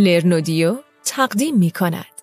لرنودیو تقدیم می کند.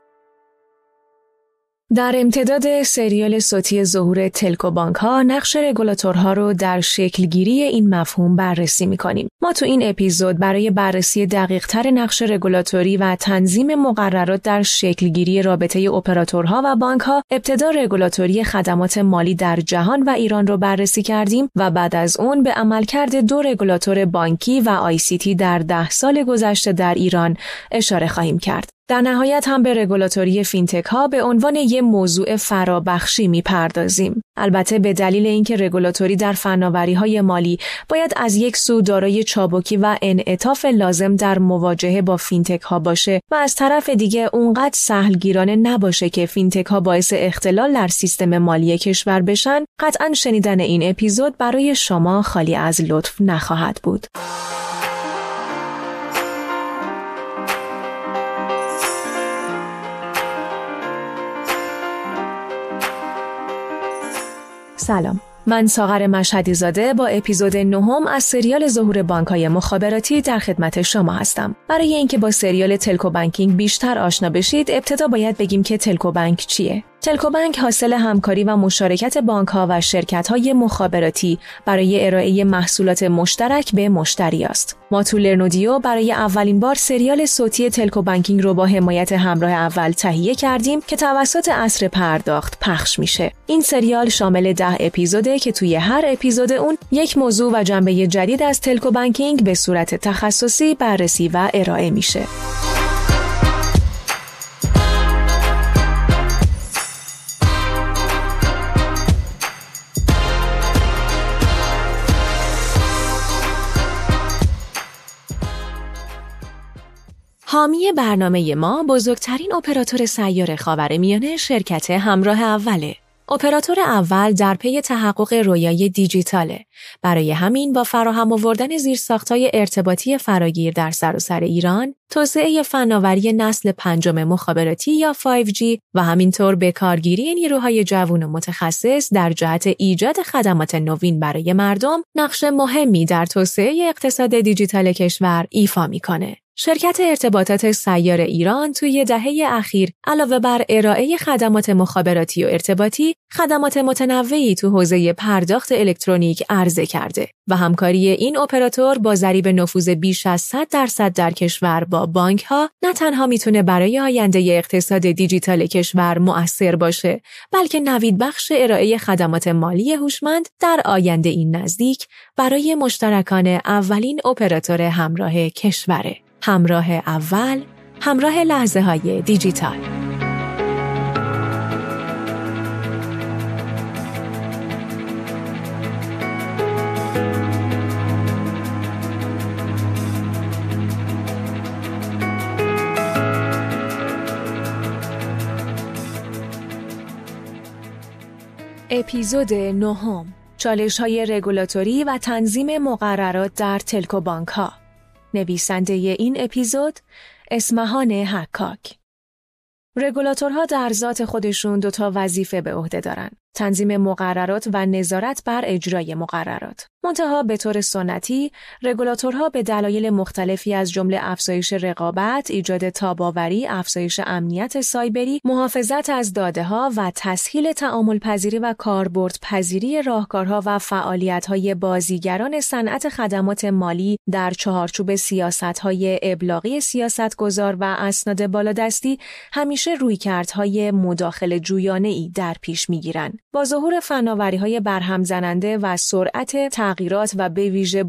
در امتداد سریال صوتی ظهور تلکو بانک ها نقش رگولاتورها رو در شکلگیری این مفهوم بررسی می کنیم. ما تو این اپیزود برای بررسی دقیق تر نقش رگولاتوری و تنظیم مقررات در شکلگیری رابطه اپراتورها و بانک ها ابتدا رگولاتوری خدمات مالی در جهان و ایران رو بررسی کردیم و بعد از اون به عملکرد دو رگولاتور بانکی و آی سی تی در ده سال گذشته در ایران اشاره خواهیم کرد. در نهایت هم به رگولاتوری فینتک ها به عنوان یک موضوع فرابخشی می‌پردازیم. البته به دلیل اینکه رگولاتوری در فناوری های مالی باید از یک سو دارای چابکی و انعطاف لازم در مواجهه با فینتک ها باشه و از طرف دیگه اونقدر سهلگیرانه نباشه که فینتک ها باعث اختلال در سیستم مالی کشور بشن قطعا شنیدن این اپیزود برای شما خالی از لطف نخواهد بود. سلام. من ساغر مشهدی زاده با اپیزود نهم از سریال ظهور بانکهای مخابراتی در خدمت شما هستم. برای اینکه با سریال تلکو بانکینگ بیشتر آشنا بشید، ابتدا باید بگیم که تلکو بانک چیه. تلکو بانک حاصل همکاری و مشارکت بانک ها و شرکت های مخابراتی برای ارائه محصولات مشترک به مشتری است. ما تو لرنودیو برای اولین بار سریال صوتی تلکو بانکینگ رو با حمایت همراه اول تهیه کردیم که توسط اصر پرداخت پخش میشه. این سریال شامل ده که توی هر اپیزود اون یک موضوع و جنبه جدید از تلکو بانکینگ به صورت تخصصی بررسی و ارائه میشه. حامی برنامه ما بزرگترین اپراتور سیار خاورمیانه شرکت همراه اوله. اپراتور اول در پی تحقق رویای دیجیتاله. برای همین با فراهم آوردن زیرساختهای ارتباطی فراگیر در سراسر ایران، توسعه فناوری نسل پنجم مخابراتی یا 5G و همینطور به کارگیری نیروهای جوان و متخصص در جهت ایجاد خدمات نوین برای مردم، نقش مهمی در توسعه اقتصاد دیجیتال کشور ایفا می‌کنه. شرکت ارتباطات سیار ایران توی دهه اخیر علاوه بر ارائه خدمات مخابراتی و ارتباطی خدمات متنوعی تو حوزه پرداخت الکترونیک عرضه کرده و همکاری این اپراتور با ضریب نفوذ بیش از 100 درصد در کشور با بانک ها نه تنها می‌تونه برای آینده اقتصاد دیجیتال کشور مؤثر باشه بلکه نوید بخش ارائه خدمات مالی هوشمند در آینده این نزدیک برای مشترکان اولین اپراتور همراه کشوره. همراه اول همراه لحظه های دیجیتال. اپیزود نهم چالش های رگولاتوری و تنظیم مقررات در تلکو بانک ها نویسنده این اپیزود اسمهان حکاک رگولاتورها در ذات خودشون دوتا وظیفه به عهده دارن تنظیم مقررات و نظارت بر اجرای مقررات. منتها به طور سنتی، رگولاتورها به دلایل مختلفی از جمله افزایش رقابت، ایجاد تاباوری، افزایش امنیت سایبری، محافظت از داده ها و تسهیل تعامل پذیری و کاربرد پذیری راهکارها و فعالیت های بازیگران صنعت خدمات مالی در چهارچوب سیاست های ابلاغی سیاستگزار و اسناد بالادستی همیشه رویکردهای مداخل جویانه ای در پیش می‌گیرند. با ظهور فناوری های برهم زننده و سرعت تغییرات و به ویژه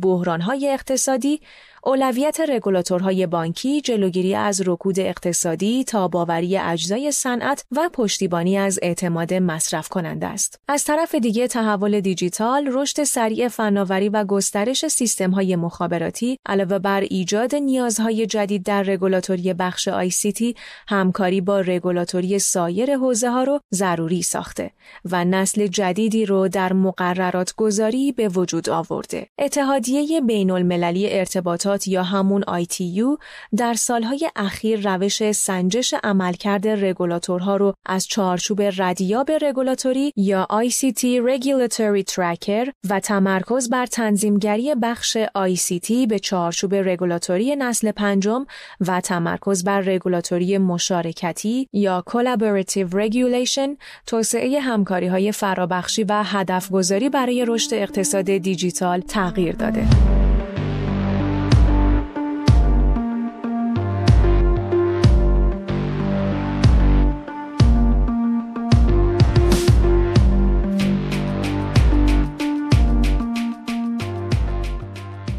اقتصادی اولویت رگولاتورهای بانکی جلوگیری از رکود اقتصادی تا باوری اجزای صنعت و پشتیبانی از اعتماد مصرف کننده است. از طرف دیگه تحول دیجیتال، رشد سریع فناوری و گسترش سیستم‌های مخابراتی علاوه بر ایجاد نیازهای جدید در رگولاتوری بخش تی همکاری با رگولاتوری سایر حوزه ها رو ضروری ساخته و نسل جدیدی رو در مقررات گذاری به وجود آورده. اتحادیه بین المللی ارتباطات ارتباطات یا همون ITU در سالهای اخیر روش سنجش عملکرد رگولاتورها رو از چارچوب ردیاب رگولاتوری یا ICT Regulatory Tracker و تمرکز بر تنظیمگری بخش ICT به چارچوب رگولاتوری نسل پنجم و تمرکز بر رگولاتوری مشارکتی یا Collaborative Regulation توسعه همکاری های فرابخشی و هدف گذاری برای رشد اقتصاد دیجیتال تغییر داده.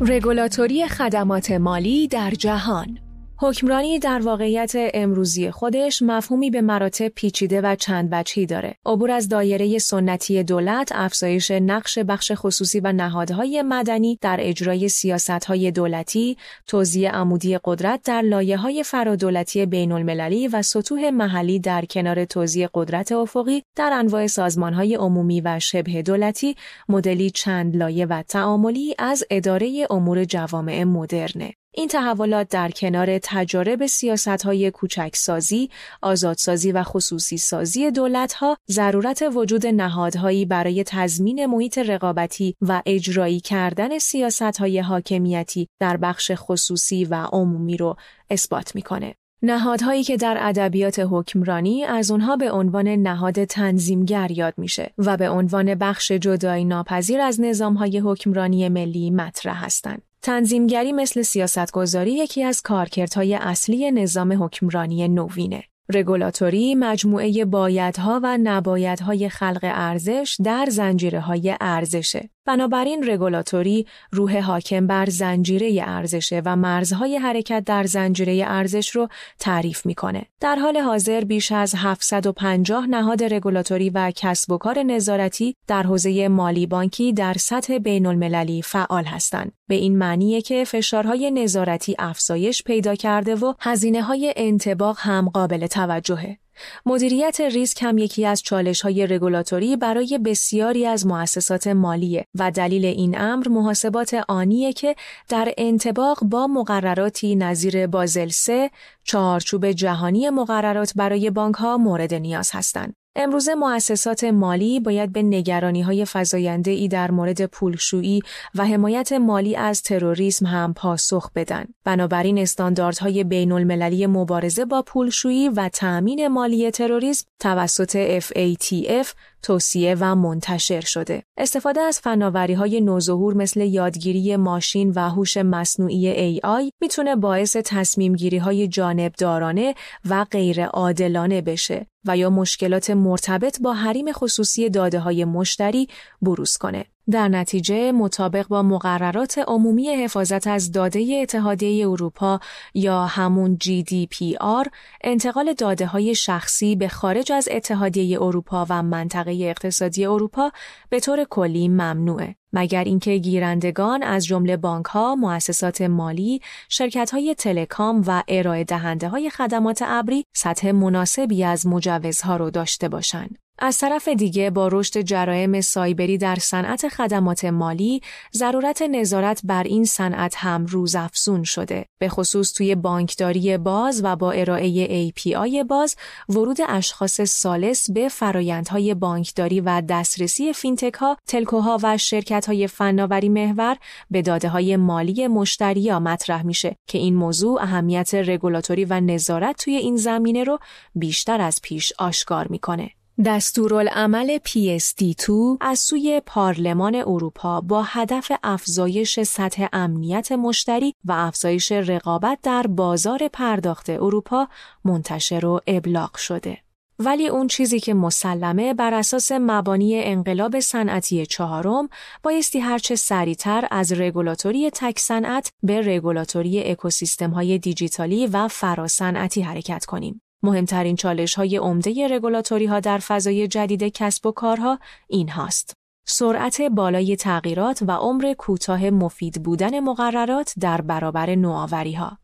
رگولاتوری خدمات مالی در جهان. حکمرانی در واقعیت امروزی خودش مفهومی به مراتب پیچیده و چند وجهی داره. عبور از دایره سنتی دولت، افزایش نقش بخش خصوصی و نهادهای مدنی در اجرای سیاستهای دولتی، توزیع عمودی قدرت در لایه های فرادولتی بین المللی و سطوح محلی در کنار توزیع قدرت افقی در انواع سازمانهای عمومی و شبه دولتی، مدلی چند لایه و تعاملی از اداره امور جوامع مدرنه. این تحولات در کنار تجارب سیاستهای کوچکسازی، آزادسازی و خصوصی سازی دولتها، ضرورت وجود نهادهایی برای تضمین محیط رقابتی و اجرایی کردن سیاستهای حاکمیتی در بخش خصوصی و عمومی رو اثبات می‌کنه. نهادهایی که در ادبیات حکمرانی از اونها به عنوان نهاد تنظیمگر یاد میشه و به عنوان بخش جدایی ناپذیر از نظامهای حکمرانی ملی مطرح هستند. تنظیمگری مثل سیاستگذاری یکی از کارکردهای اصلی نظام حکمرانی نوینه. رگولاتوری مجموعه بایدها و نبایدهای خلق ارزش در زنجیره های ارزشه. بنابراین رگولاتوری روح حاکم بر زنجیره ارزشه و مرزهای حرکت در زنجیره ارزش رو تعریف می‌کنه. در حال حاضر بیش از 750 نهاد رگولاتوری و کسب و کار نظارتی در حوزه مالی بانکی در سطح بین المللی فعال هستند. به این معنیه که فشارهای نظارتی افزایش پیدا کرده و هزینه های انتباق هم قابل توجهه. مدیریت ریسک هم یکی از چالش های رگولاتوری برای بسیاری از مؤسسات مالیه و دلیل این امر محاسبات آنیه که در انتباق با مقرراتی نظیر بازل 3 چارچوب جهانی مقررات برای بانک ها مورد نیاز هستند. امروزه مؤسسات مالی باید به نگرانی های فضاینده ای در مورد پولشویی و حمایت مالی از تروریسم هم پاسخ بدن. بنابراین استانداردهای بین المللی مبارزه با پولشویی و تأمین مالی تروریسم توسط FATF توصیه و منتشر شده. استفاده از فناوری های نوظهور مثل یادگیری ماشین و هوش مصنوعی AI می‌تونه باعث تصمیم گیری های جانبدارانه و غیر عادلانه بشه و یا مشکلات مرتبط با حریم خصوصی داده های مشتری بروز کنه. در نتیجه مطابق با مقررات عمومی حفاظت از داده اتحادیه اروپا یا همون GDPR انتقال داده های شخصی به خارج از اتحادیه اروپا و منطقه اقتصادی اروپا به طور کلی ممنوعه. مگر اینکه گیرندگان از جمله بانک ها، مؤسسات مالی، شرکت های تلکام و ارائه دهنده های خدمات ابری سطح مناسبی از مجوزها رو داشته باشند. از طرف دیگه با رشد جرایم سایبری در صنعت خدمات مالی ضرورت نظارت بر این صنعت هم روز افزون شده. به خصوص توی بانکداری باز و با ارائه API باز ورود اشخاص سالس به فرایندهای بانکداری و دسترسی فینتک ها تلکوها و شرکت های فناوری محور به داده های مالی مشتری ها مطرح میشه که این موضوع اهمیت رگولاتوری و نظارت توی این زمینه رو بیشتر از پیش آشکار می‌کنه. دستورالعمل PSD2 از سوی پارلمان اروپا با هدف افزایش سطح امنیت مشتری و افزایش رقابت در بازار پرداخت اروپا منتشر و ابلاغ شده. ولی اون چیزی که مسلمه بر اساس مبانی انقلاب صنعتی چهارم بایستی هرچه سریعتر از رگولاتوری تک صنعت به رگولاتوری اکوسیستم های دیجیتالی و فراسنعتی حرکت کنیم. مهمترین چالش های عمده رگولاتوری ها در فضای جدید کسب و کارها این هاست. سرعت بالای تغییرات و عمر کوتاه مفید بودن مقررات در برابر نوآوری ها.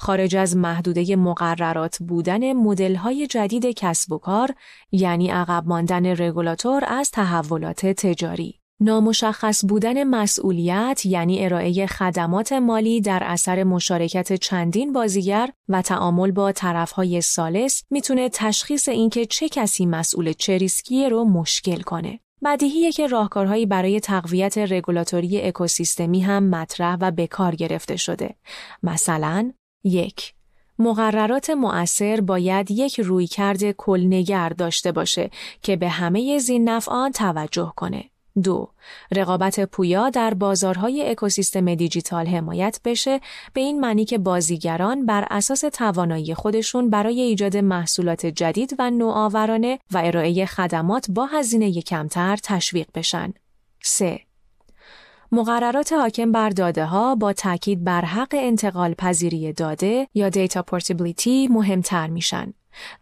خارج از محدوده مقررات بودن مدل های جدید کسب و کار یعنی عقب ماندن رگولاتور از تحولات تجاری. نامشخص بودن مسئولیت یعنی ارائه خدمات مالی در اثر مشارکت چندین بازیگر و تعامل با طرفهای سالس می‌تونه تشخیص اینکه چه کسی مسئول چه ریسکیه رو مشکل کنه. بدیهیه که راهکارهایی برای تقویت رگولاتوری اکوسیستمی هم مطرح و به کار گرفته شده. مثلا یک مقررات مؤثر باید یک رویکرد کلنگر داشته باشه که به همه زین نفعان توجه کنه. دو رقابت پویا در بازارهای اکوسیستم دیجیتال حمایت بشه به این معنی که بازیگران بر اساس توانایی خودشون برای ایجاد محصولات جدید و نوآورانه و ارائه خدمات با هزینه کمتر تشویق بشن. 3. مقررات حاکم بر داده ها با تاکید بر حق انتقال پذیری داده یا data portability مهمتر میشن.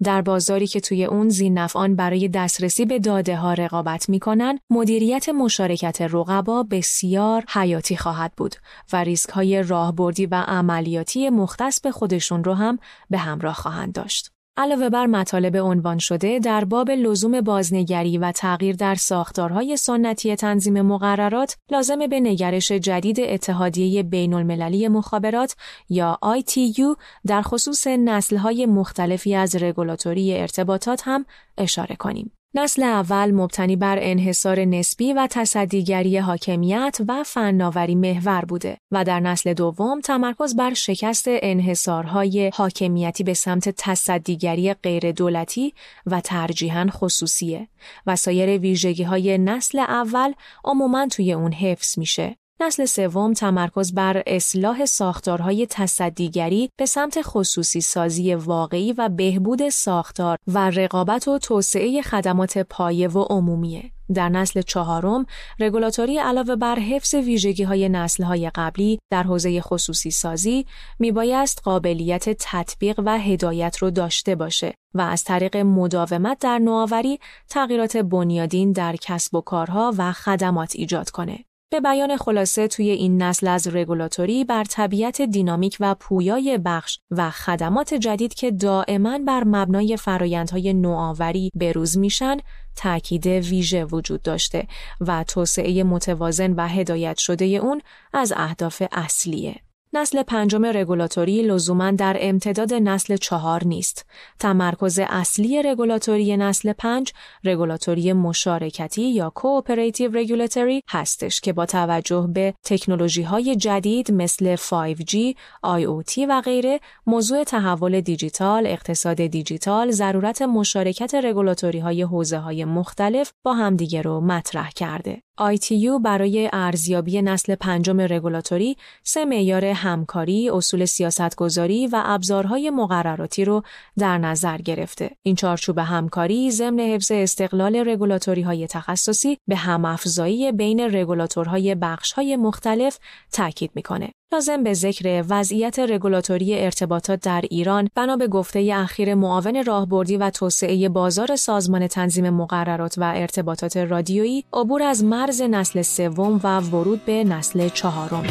در بازاری که توی اون ذی‌نفعان برای دسترسی به داده ها رقابت می‌کنن، مدیریت مشارکت رقبا بسیار حیاتی خواهد بود و ریسک های راهبردی و عملیاتی مختص به خودشون رو هم به همراه خواهند داشت. علاوه بر مطالب عنوان شده در باب لزوم بازنگری و تغییر در ساختارهای سنتی تنظیم مقررات لازم به نگرش جدید اتحادیه بین المللی مخابرات یا ITU در خصوص نسلهای مختلفی از رگولاتوری ارتباطات هم اشاره کنیم. نسل اول مبتنی بر انحصار نسبی و تصدیگری حاکمیت و فناوری محور بوده و در نسل دوم تمرکز بر شکست انحصارهای حاکمیتی به سمت تصدیگری غیر دولتی و ترجیحاً خصوصیه و سایر ویژگی های نسل اول عموماً توی اون حفظ میشه. نسل سوم تمرکز بر اصلاح ساختارهای تصدیگری به سمت خصوصی سازی واقعی و بهبود ساختار و رقابت و توسعه خدمات پایه و عمومیه. در نسل چهارم، رگولاتوری علاوه بر حفظ ویژگی های نسل های قبلی در حوزه خصوصی سازی میبایست قابلیت تطبیق و هدایت رو داشته باشه و از طریق مداومت در نوآوری تغییرات بنیادین در کسب و کارها و خدمات ایجاد کنه. به بیان خلاصه توی این نسل از رگولاتوری بر طبیعت دینامیک و پویای بخش و خدمات جدید که دائما بر مبنای فرایندهای نوآوری بروز میشن تاکید ویژه وجود داشته و توسعه متوازن و هدایت شده اون از اهداف اصلیه. نسل پنجم رگولاتوری لزوما در امتداد نسل چهار نیست. تمرکز اصلی رگولاتوری نسل پنج رگولاتوری مشارکتی یا cooperative regulatory هستش که با توجه به تکنولوژی های جدید مثل 5G، IoT و غیره موضوع تحول دیجیتال، اقتصاد دیجیتال، ضرورت مشارکت رگولاتوری های حوزه های مختلف با همدیگه رو مطرح کرده. ITU برای ارزیابی نسل پنجم رگولاتوری سه معیار همکاری، اصول سیاستگذاری و ابزارهای مقرراتی رو در نظر گرفته. این چارچوب همکاری ضمن حفظ استقلال رگولاتوری های تخصصی به همافزایی بین رگولاتورهای بخشهای مختلف تاکید می‌کنه. لازم به ذکر وضعیت رگولاتوری ارتباطات در ایران بنا به گفته اخیر معاون راهبردی و توسعه بازار سازمان تنظیم مقررات و ارتباطات رادیویی عبور از مرز نسل سوم و ورود به نسل چهارم.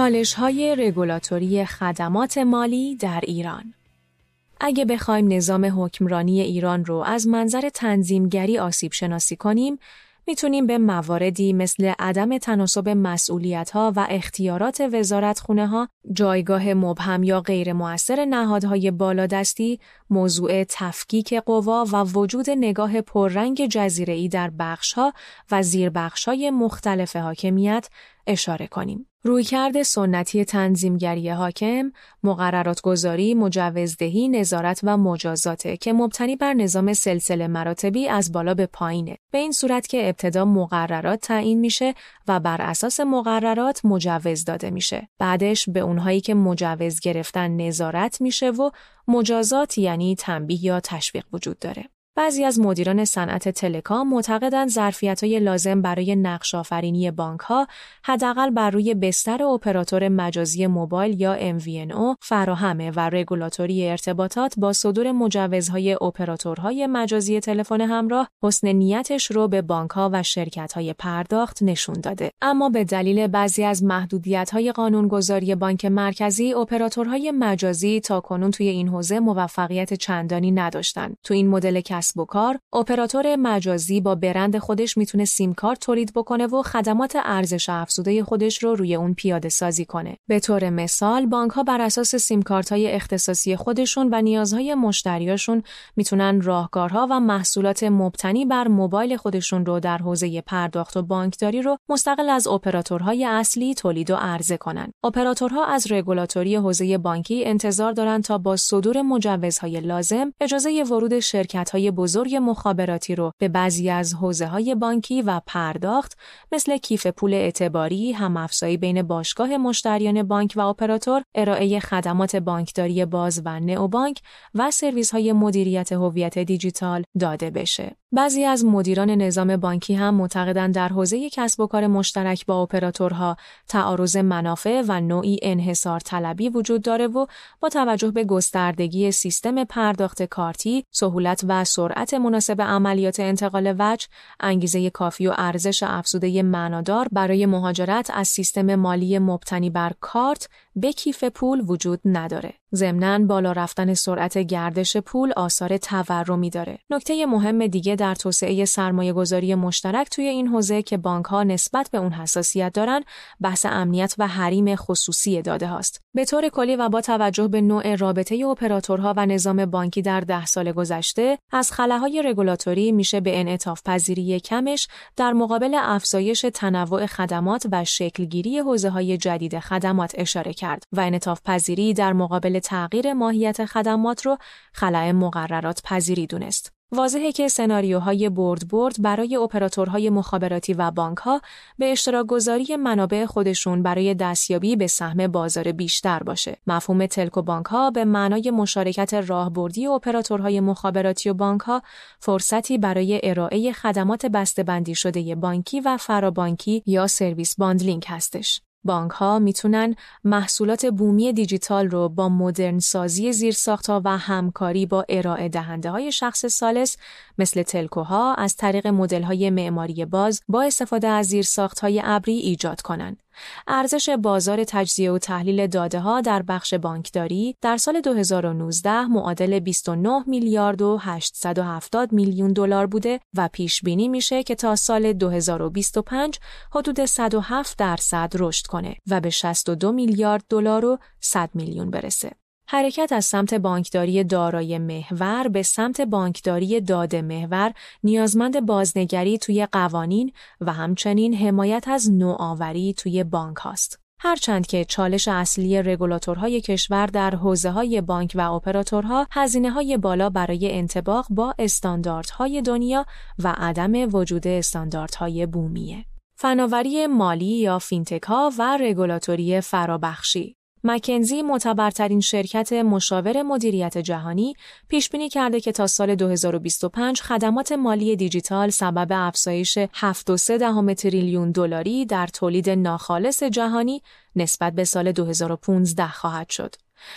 چالش های رگولاتوری خدمات مالی در ایران. اگه بخوایم نظام حکمرانی ایران رو از منظر تنظیمگری آسیب شناسی کنیم، می‌تونیم به مواردی مثل عدم تناسب مسئولیت ها و اختیارات وزارت خونه ها، جایگاه مبهم یا غیر موثر نهادهای بالادستی، موضوع تفکیک قوا و وجود نگاه پررنگ جزیره در بخش ها و زیر بخش های مختلف حاکمیت اشاره کنیم. رویکرد سنتی تنظیمگری حاکم، مقررات گذاری، مجوزدهی، نظارت و مجازاته که مبتنی بر نظام سلسله مراتبی از بالا به پایینه. به این صورت که ابتدا مقررات تعیین میشه و بر اساس مقررات مجوز داده میشه. بعدش به اونهایی که مجوز گرفتن نظارت میشه و مجازات یعنی تنبیه یا تشویق وجود داره. بعضی از مدیران صنعت تلکام معتقدند ظرفیت‌های لازم برای نقش آفرینی بانک‌ها حداقل بر روی بستر اپراتور مجازی موبایل یا MVNO فراهمه و رگولاتوری ارتباطات با صدور مجوزهای اپراتورهای مجازی تلفن همراه حسن نیتش رو به بانک‌ها و شرکت‌های پرداخت نشون داده. اما به دلیل بعضی از محدودیت‌های قانونگذاری بانک مرکزی اپراتورهای مجازی تا کنون توی این حوزه موفقیت چندانی نداشتند. تو این مدل کسب و کار اپراتور مجازی با برند خودش می‌تونه سیم کارت تولید بکنه و خدمات ارزش افزوده خودش رو روی اون پیاده سازی کنه به طور مثال بانک ها بر اساس سیم کارت های اختصاصی خودشون و نیازهای مشتریاشون می‌تونن راهکارها و محصولات مبتنی بر موبایل خودشون رو در حوزه پرداخت و بانکداری رو مستقل از اپراتورهای اصلی تولید و عرضه کنن. اپراتورها از رگولاتوری حوزه بانکی انتظار دارند تا با صدور مجوزهای لازم اجازه ورود شرکت‌های بزرگ مخابراتی رو به بعضی از حوزه های بانکی و پرداخت مثل کیف پول اعتباری، هم افزایی بین باشگاه مشتریان بانک و اپراتور، ارائه خدمات بانکداری باز و نئوبانک و سرویس های مدیریت هویت دیجیتال داده بشه. بعضی از مدیران نظام بانکی هم معتقدند در حوزه کسب و کار مشترک با اپراتورها تعارض منافع و نوعی انحصار طلبی وجود داره و با توجه به گستردگی سیستم پرداخت کارتی، سهولت و سرعت مناسب عملیات انتقال وجه، انگیزه کافی و ارزش افزوده معنادار برای مهاجرت از سیستم مالی مبتنی بر کارت به کیف پول وجود نداره. ضمناً بالا رفتن سرعت گردش پول آثار تورمی داره. نکته مهم دیگه در توسعه سرمایه گذاری مشترک توی این حوزه که بانک ها نسبت به اون حساسیت دارن بحث امنیت و حریم خصوصی داده هاست. به طور کلی و با توجه به نوع رابطه اپراتورها و نظام بانکی در ده سال گذشته از خلاهای رگولاتوری میشه به انعطاف پذیری کمش در مقابل افزایش تنوع خدمات و شکلگیری حوزه های جدید خدمات اشاره کرد و انعطاف پذیری در مقابل تغییر ماهیت خدمات رو خلع مقررات پذیری دونست. واضحه که سناریوهای برد برد برای اپراتورهای مخابراتی و بانکها به اشتراک گذاری منابع خودشون برای دستیابی به سهم بازار بیشتر باشه. مفهوم تلک و بانکها به معنای مشارکت راهبردی اپراتورهای مخابراتی و بانکها فرصتی برای ارائه خدمات بسته‌بندی شده بانکی و فرابانکی یا service bundling هستش. بانک ها می‌تونن محصولات بومی دیجیتال رو با مدرن سازی زیرساختها و همکاری با ارائه دهنده های شخص ثالث مثل telco ها از طریق مدل های معماری باز با استفاده از زیرساخت های ابری ایجاد کنند. ارزش بازار تجزیه و تحلیل داده ها در بخش بانکداری در سال 2019 معادل 29 میلیارد و 870 میلیون دلار بوده و پیش بینی میشه که تا سال 2025 حدود 107 درصد رشد کنه و به 62 میلیارد دلار و 100 میلیون برسه. حرکت از سمت بانکداری دارای محور به سمت بانکداری داده محور نیازمند بازنگری توی قوانین و همچنین حمایت از نوآوری توی بانک هاست. هرچند که چالش اصلی رگولاتورهای کشور در حوزه های بانک و اپراتورها هزینه های بالا برای انتباق با استانداردهای دنیا و عدم وجود استانداردهای بومیه. فناوری مالی یا فینتک ها و رگولاتوری فرابخشی مکنزی معتبرترین شرکت مشاور مدیریت جهانی پیش بینی کرده که تا سال 2025 خدمات مالی دیجیتال سبب افزایش 7.3 تریلیون دلاری در تولید ناخالص جهانی نسبت به سال 2015 خواهد شد.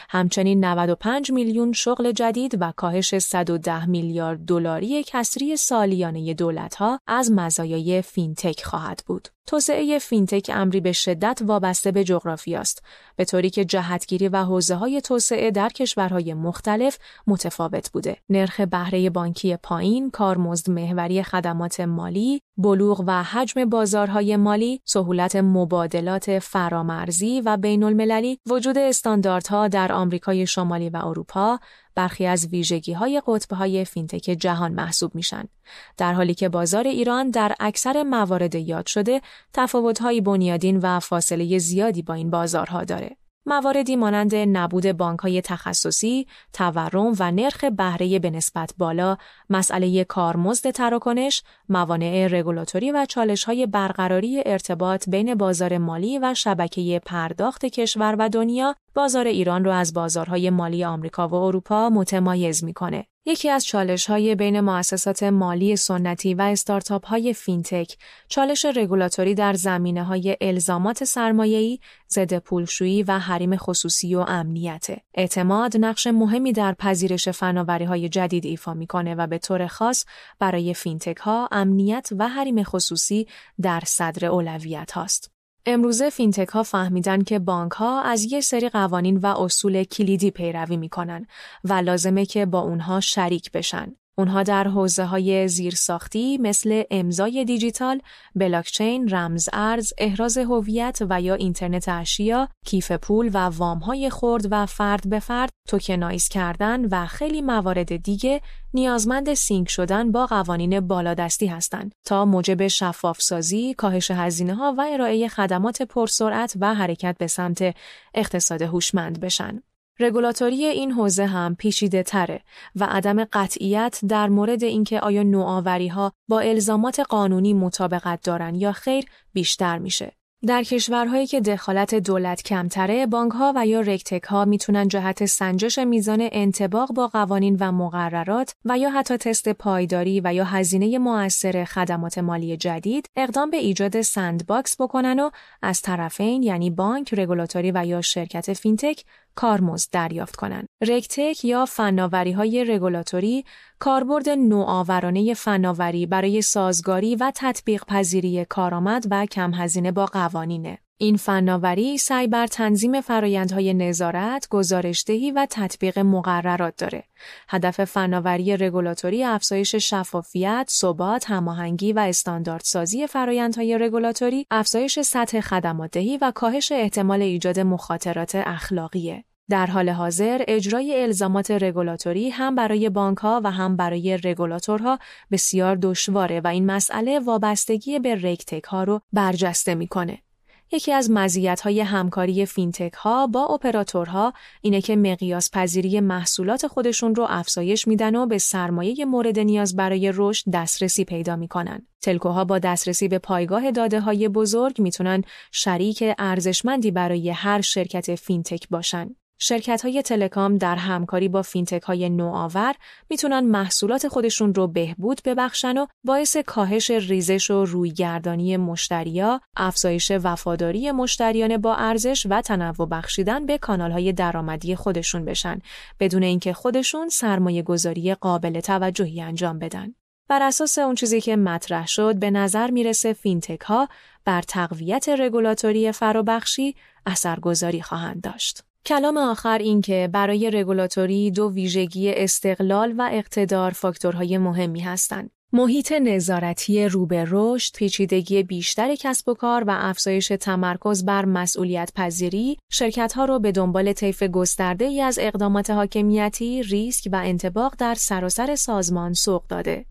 همچنین 95 میلیون شغل جدید و کاهش 110 میلیارد دلاری کسری سالیانه دولتها از مزایای فینتک خواهد بود. توسعه فینتک امری به شدت وابسته به جغرافی است به طوری که جهتگیری و حوزه های توسعه در کشورهای مختلف متفاوت بوده نرخ بهره بانکی پایین کارمزد محوری خدمات مالی بلوغ و حجم بازارهای مالی سهولت مبادلات فرامرزی و بین المللی وجود استانداردها در آمریکای شمالی و اروپا برخی از ویژگی های قطب های فینتک جهان محسوب میشن. در حالی که بازار ایران در اکثر موارد یاد شده تفاوت های بنیادین و فاصله زیادی با این بازارها داره. مواردی مانند نبود بانک های تخصصی، تورم و نرخ بهره به نسبت بالا، مسئله کارمزد تراکنش، موانع رگولاتوری و چالش های برقراری ارتباط بین بازار مالی و شبکه پرداخت کشور و دنیا بازار ایران را از بازارهای مالی آمریکا و اروپا متمایز می‌کنه. یکی از چالش های بین مؤسسات مالی سنتی و استارتاپ های فینتک، چالش رگولاتوری در زمینه های الزامات سرمایه‌ای، ضد پولشویی و حریم خصوصی و امنیت. اعتماد نقش مهمی در پذیرش فناوری های جدید ایفا می‌کنه و به طور خاص برای فینتک ها امنیت و حریم خصوصی در صدر اولویت هاست. امروزه فینتک ها فهمیدن که بانک ها از یه سری قوانین و اصول کلیدی پیروی می‌کنن و لازمه که با اونها شریک بشن. اونها در حوزه های زیرساختی مثل امضای دیجیتال، بلاکچین، رمز ارز، احراز هویت و یا اینترنت اشیا، کیف پول و وام های خرد و فرد به فرد، tokenize کردن و خیلی موارد دیگه نیازمند sync شدن با قوانین بالادستی هستند تا موجب شفاف سازی، کاهش هزینه ها و ارائه خدمات پرسرعت و حرکت به سمت اقتصاد هوشمند بشن. رگولاتوری این حوزه هم پیچیده تره و عدم قطعیت در مورد اینکه آیا نوآوری ها با الزامات قانونی مطابقت دارن یا خیر بیشتر میشه. در کشورهایی که دخالت دولت کمتره، بانک ها و یا RegTech ها می‌تونن جهت سنجش میزان انطباق با قوانین و مقررات و یا حتی تست پایداری و یا هزینه موثر خدمات مالی جدید اقدام به ایجاد sandbox بکنن و از طرفین یعنی بانک، رگولاتوری و یا شرکت فینتک کارمزد دریافت کنند. RegTech یا فناوری های رگولاتوری کاربرد نوآورانه فناوری برای سازگاری و تطبیق پذیری کارآمد و کم هزینه با قوانینه. این فناوری سعی بر تنظیم فرایندهای نظارت، گزارشدهی و تطبیق مقررات داره. هدف فناوری رگولاتوری افزایش شفافیت، ثبات، هماهنگی و استانداردسازی فرایندهای رگولاتوری، افزایش سطح خدماتدهی و کاهش احتمال ایجاد مخاطرات اخلاقیه. در حال حاضر اجرای الزامات رگولاتوری هم برای بانک ها و هم برای رگولاتورها بسیار دشواره و این مسئله وابستگی به RegTech ها رو برجسته می‌کنه. یکی از های همکاری فینتک ها با اپراتورها اینه که مقیاس پذیری محصولات خودشون رو افزایش میدن و به سرمایه مورد نیاز برای رشد دسترسی پیدا می‌کنن. telco ها با دسترسی به پایگاه داده های بزرگ می‌تونن شریک ارزشمندی برای هر شرکت فینتک باشن. شرکت های telecom در همکاری با فینتک های نوآور می‌تونن محصولات خودشون رو بهبود ببخشن و باعث کاهش ریزش و رویگردانی مشتریا، افزایش وفاداری مشتریان با ارزش و تنوع بخشیدن به کانال های درآمدی خودشون بشن بدون اینکه خودشون سرمایه گذاری قابل توجهی انجام بدن. بر اساس اون چیزی که مطرح شد به نظر می‌رسه فینتک ها بر تقویت رگولاتوری فرابخشی اثرگذاری خواهند داشت. کلام آخر این که برای رگولاتوری دو ویژگی استقلال و اقتدار فاکتورهای مهمی هستند. محیط نظارتی رو رشد، پیچیدگی بیشتر کسب و کار و افزایش تمرکز بر مسئولیت پذیری، شرکت ها رو به دنبال طیف گسترده ای از اقدامات حاکمیتی، ریسک و انطباق در سراسر سازمان سوق داده.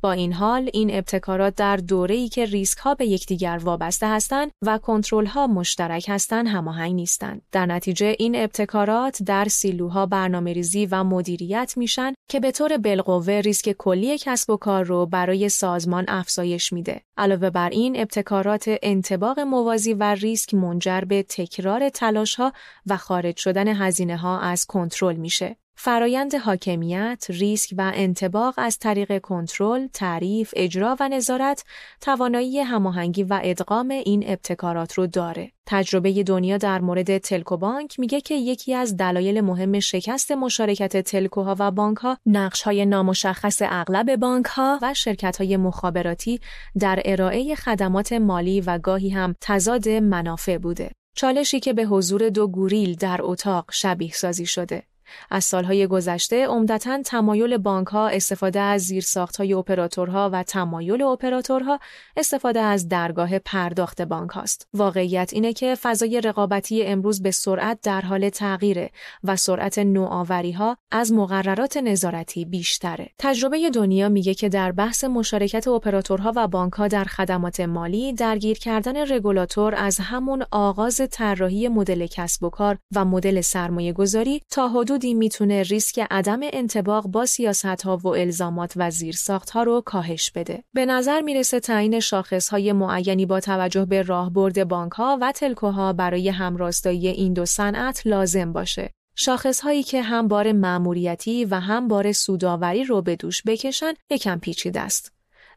با این حال این ابتکارات در دوره‌ای که ریسک ها به یکدیگر وابسته هستند و کنترل ها مشترک هستند هماهنگ نیستند. در نتیجه این ابتکارات در سیلوها برنامه‌ریزی و مدیریت میشن که به طور بالقوه ریسک کلی کسب و کار رو برای سازمان افزایش میده. علاوه بر این ابتکارات انتباق موازی و ریسک منجر به تکرار تلاش ها و خارج شدن هزینه ها از کنترل میشه. فرایند حاکمیت، ریسک و انتباق از طریق کنترل، تعریف، اجرا و نظارت توانایی هماهنگی و ادغام این ابتکارات رو داره. تجربه دنیا در مورد تلکو بانک میگه که یکی از دلایل مهم شکست مشارکت تلکوها و بانک ها نقش های نامشخص اغلب بانک ها و شرکت های مخابراتی در ارائه خدمات مالی و گاهی هم تضاد منافع بوده. چالشی که به حضور دو گوریل در اتاق شبیه سازی شده. از سالهای گذشته عمدتا تمایل بانک ها استفاده از زیرساخت های اپراتورها و تمایل اپراتورها استفاده از درگاه پرداخت بانک هاست. واقعیت اینه که فضای رقابتی امروز به سرعت در حال تغییره و سرعت نوآوری ها از مقررات نظارتی بیشتره. تجربه دنیا میگه که در بحث مشارکت اپراتورها و بانک ها در خدمات مالی درگیر کردن رگولاتور از همون آغاز طراحی مدل کسب و کار و مدل سرمایه گذاری تا حدود حدودی می‌تونه ریسک عدم انتباق با سیاست ها و الزامات و زیرساخت ها رو کاهش بده. به نظر می‌رسه تعیین شاخص های معینی با توجه به راهبرد بانک ها و تلکوها برای همراستایی این دو صنعت لازم باشه. شاخص هایی که هم بار مأموریتی و هم بار سوداوری رو به دوش بکشن یکم پیچیده است.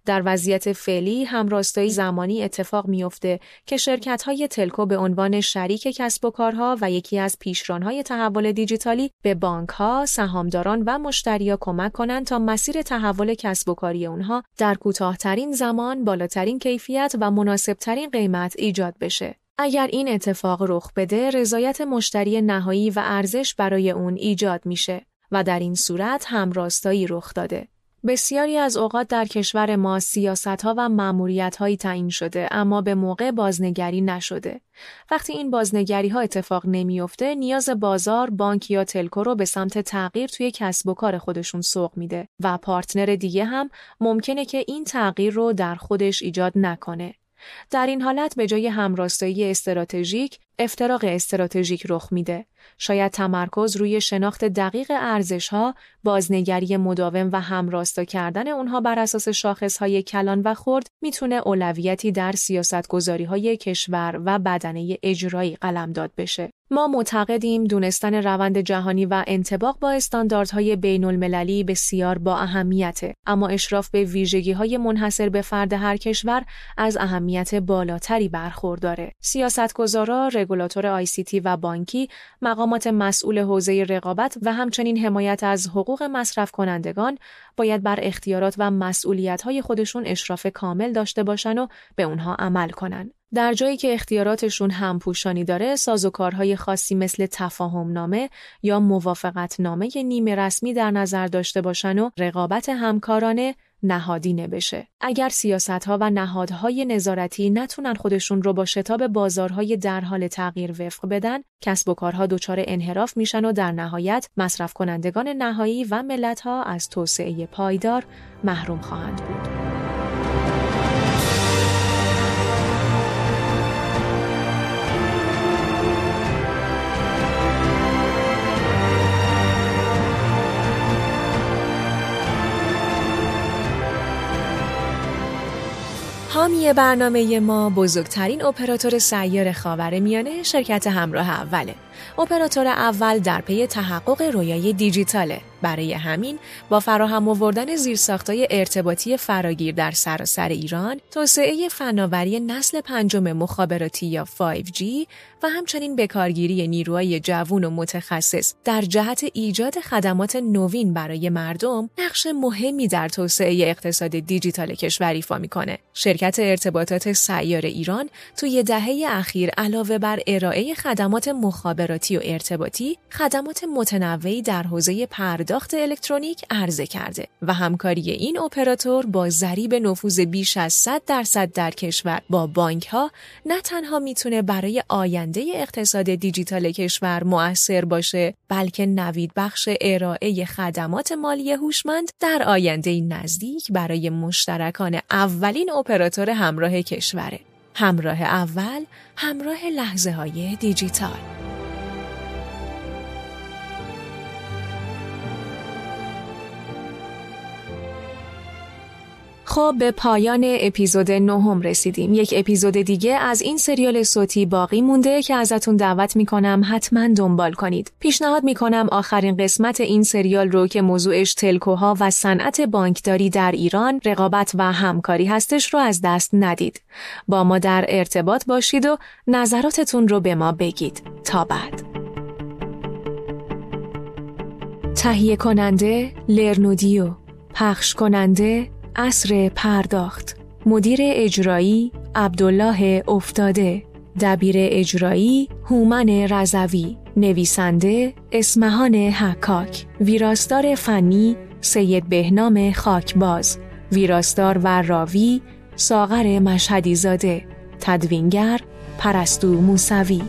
در وضعیت فعلی هم راستایی زمانی اتفاق میافته که شرکت های تلکو به عنوان شریک کسب و کارها و یکی از پیشرانهای تحول دیجیتالی به بانک ها، سهامداران و مشتریا کمک کنند تا مسیر تحول کسب و کاری اونها در کوتاهترین زمان، بالاترین کیفیت و مناسبترین قیمت ایجاد بشه. اگر این اتفاق رخ بده، رضایت مشتری نهایی و ارزش برای اون ایجاد میشه و در این صورت هم راستایی رخ داده. بسیاری از اوقات در کشور ما سیاست ها و معمولیت هایی تعیین شده اما به موقع بازنگری نشده. وقتی این بازنگری ها اتفاق نمیافته نیاز بازار بانک یا تلکو رو به سمت تغییر توی کسب و کار خودشون سوق میده و پارتنر دیگه هم ممکنه که این تغییر رو در خودش ایجاد نکنه. در این حالت به جای همراستایی استراتژیک افتراق استراتژیک رخ میده شاید تمرکز روی شناخت دقیق ارزش ها، بازنگری مداوم و همراستا کردن اونها بر اساس شاخص های کلان و خرد می‌تونه اولویتی در سیاست گذاری های کشور و بدنه اجرایی قلمداد بشه. ما معتقدیم دونستن روند جهانی و انتباق با استانداردهای بین المللی بسیار با اهمیته اما اشراف به ویژگی های منحصر به فرد هر کشور از اهمیت بالاتری برخورداره سیاستگزارا رگولاتور آی سی تی و بانکی مقامات مسئول حوزه رقابت و همچنین حمایت از حقوق مصرف کنندگان باید بر اختیارات و مسئولیت های خودشون اشراف کامل داشته باشن و به اونها عمل کنن. در جایی که اختیاراتشون همپوشانی داره سازوکارهای خاصی مثل تفاهم نامه یا موافقت نامه نیمه رسمی در نظر داشته باشن و رقابت همکارانه نهادینه بشه. اگر سیاست ها و نهادهای نظارتی نتونن خودشون رو با شتاب بازارهای در حال تغییر وفق بدن، کسب و کارها دچار انحراف میشن و در نهایت مصرف کنندگان نهایی و ملت ها از توسعه پایدار محروم خواهند بود. حامی برنامه ما بزرگترین اپراتور سیار خاور میانه شرکت همراه اوله. اپراتور اول در پی تحقق رویای دیجیتاله برای همین با فراهم آوردن زیرساختهای ارتباطی فراگیر در سراسر ایران، توسعه فناوری نسل پنجم مخابراتی یا 5G و همچنین بکارگیری نیروهای جوون و متخصص در جهت ایجاد خدمات نوین برای مردم نقش مهمی در توسعه اقتصاد دیجیتال کشور ایفا می‌کنه. شرکت ارتباطات سیار ایران توی دهه اخیر علاوه بر ارائه خدمات مخابراتی و ارتباطی، خدمات متنوعی در حوزه پرداخت الکترونیک عرضه کرده و همکاری این اپراتور با ضریب نفوذ بیش از 100 درصد در کشور با بانک ها نه تنها می‌تونه برای آینده اقتصاد دیجیتال کشور مؤثر باشه بلکه نوید بخش ارائه خدمات مالی هوشمند در آینده نزدیک برای مشترکان اولین اپراتور همراه کشوره. همراه اول همراه لحظه های دیجیتال. خب به پایان اپیزود نهم رسیدیم. یک اپیزود دیگه از این سریال صوتی باقی مونده که ازتون دعوت می‌کنم حتما دنبال کنید. پیشنهاد می‌کنم آخرین قسمت این سریال رو که موضوعش تلکوها و صنعت بانکداری در ایران رقابت و همکاری هستش رو از دست ندید. با ما در ارتباط باشید و نظراتتون رو به ما بگید. تا بعد. تهیه کننده لرنودیو پخش کننده اصر پرداخت. مدیر اجرایی عبدالله افتاده. دبیر اجرایی هومن رزوی نویسنده اسمهان حکاک. ویراستار فنی سید بهنام خاکباز. ویراستار و راوی ساغر مشهدیزاده. تدوینگر پرستو موسوی.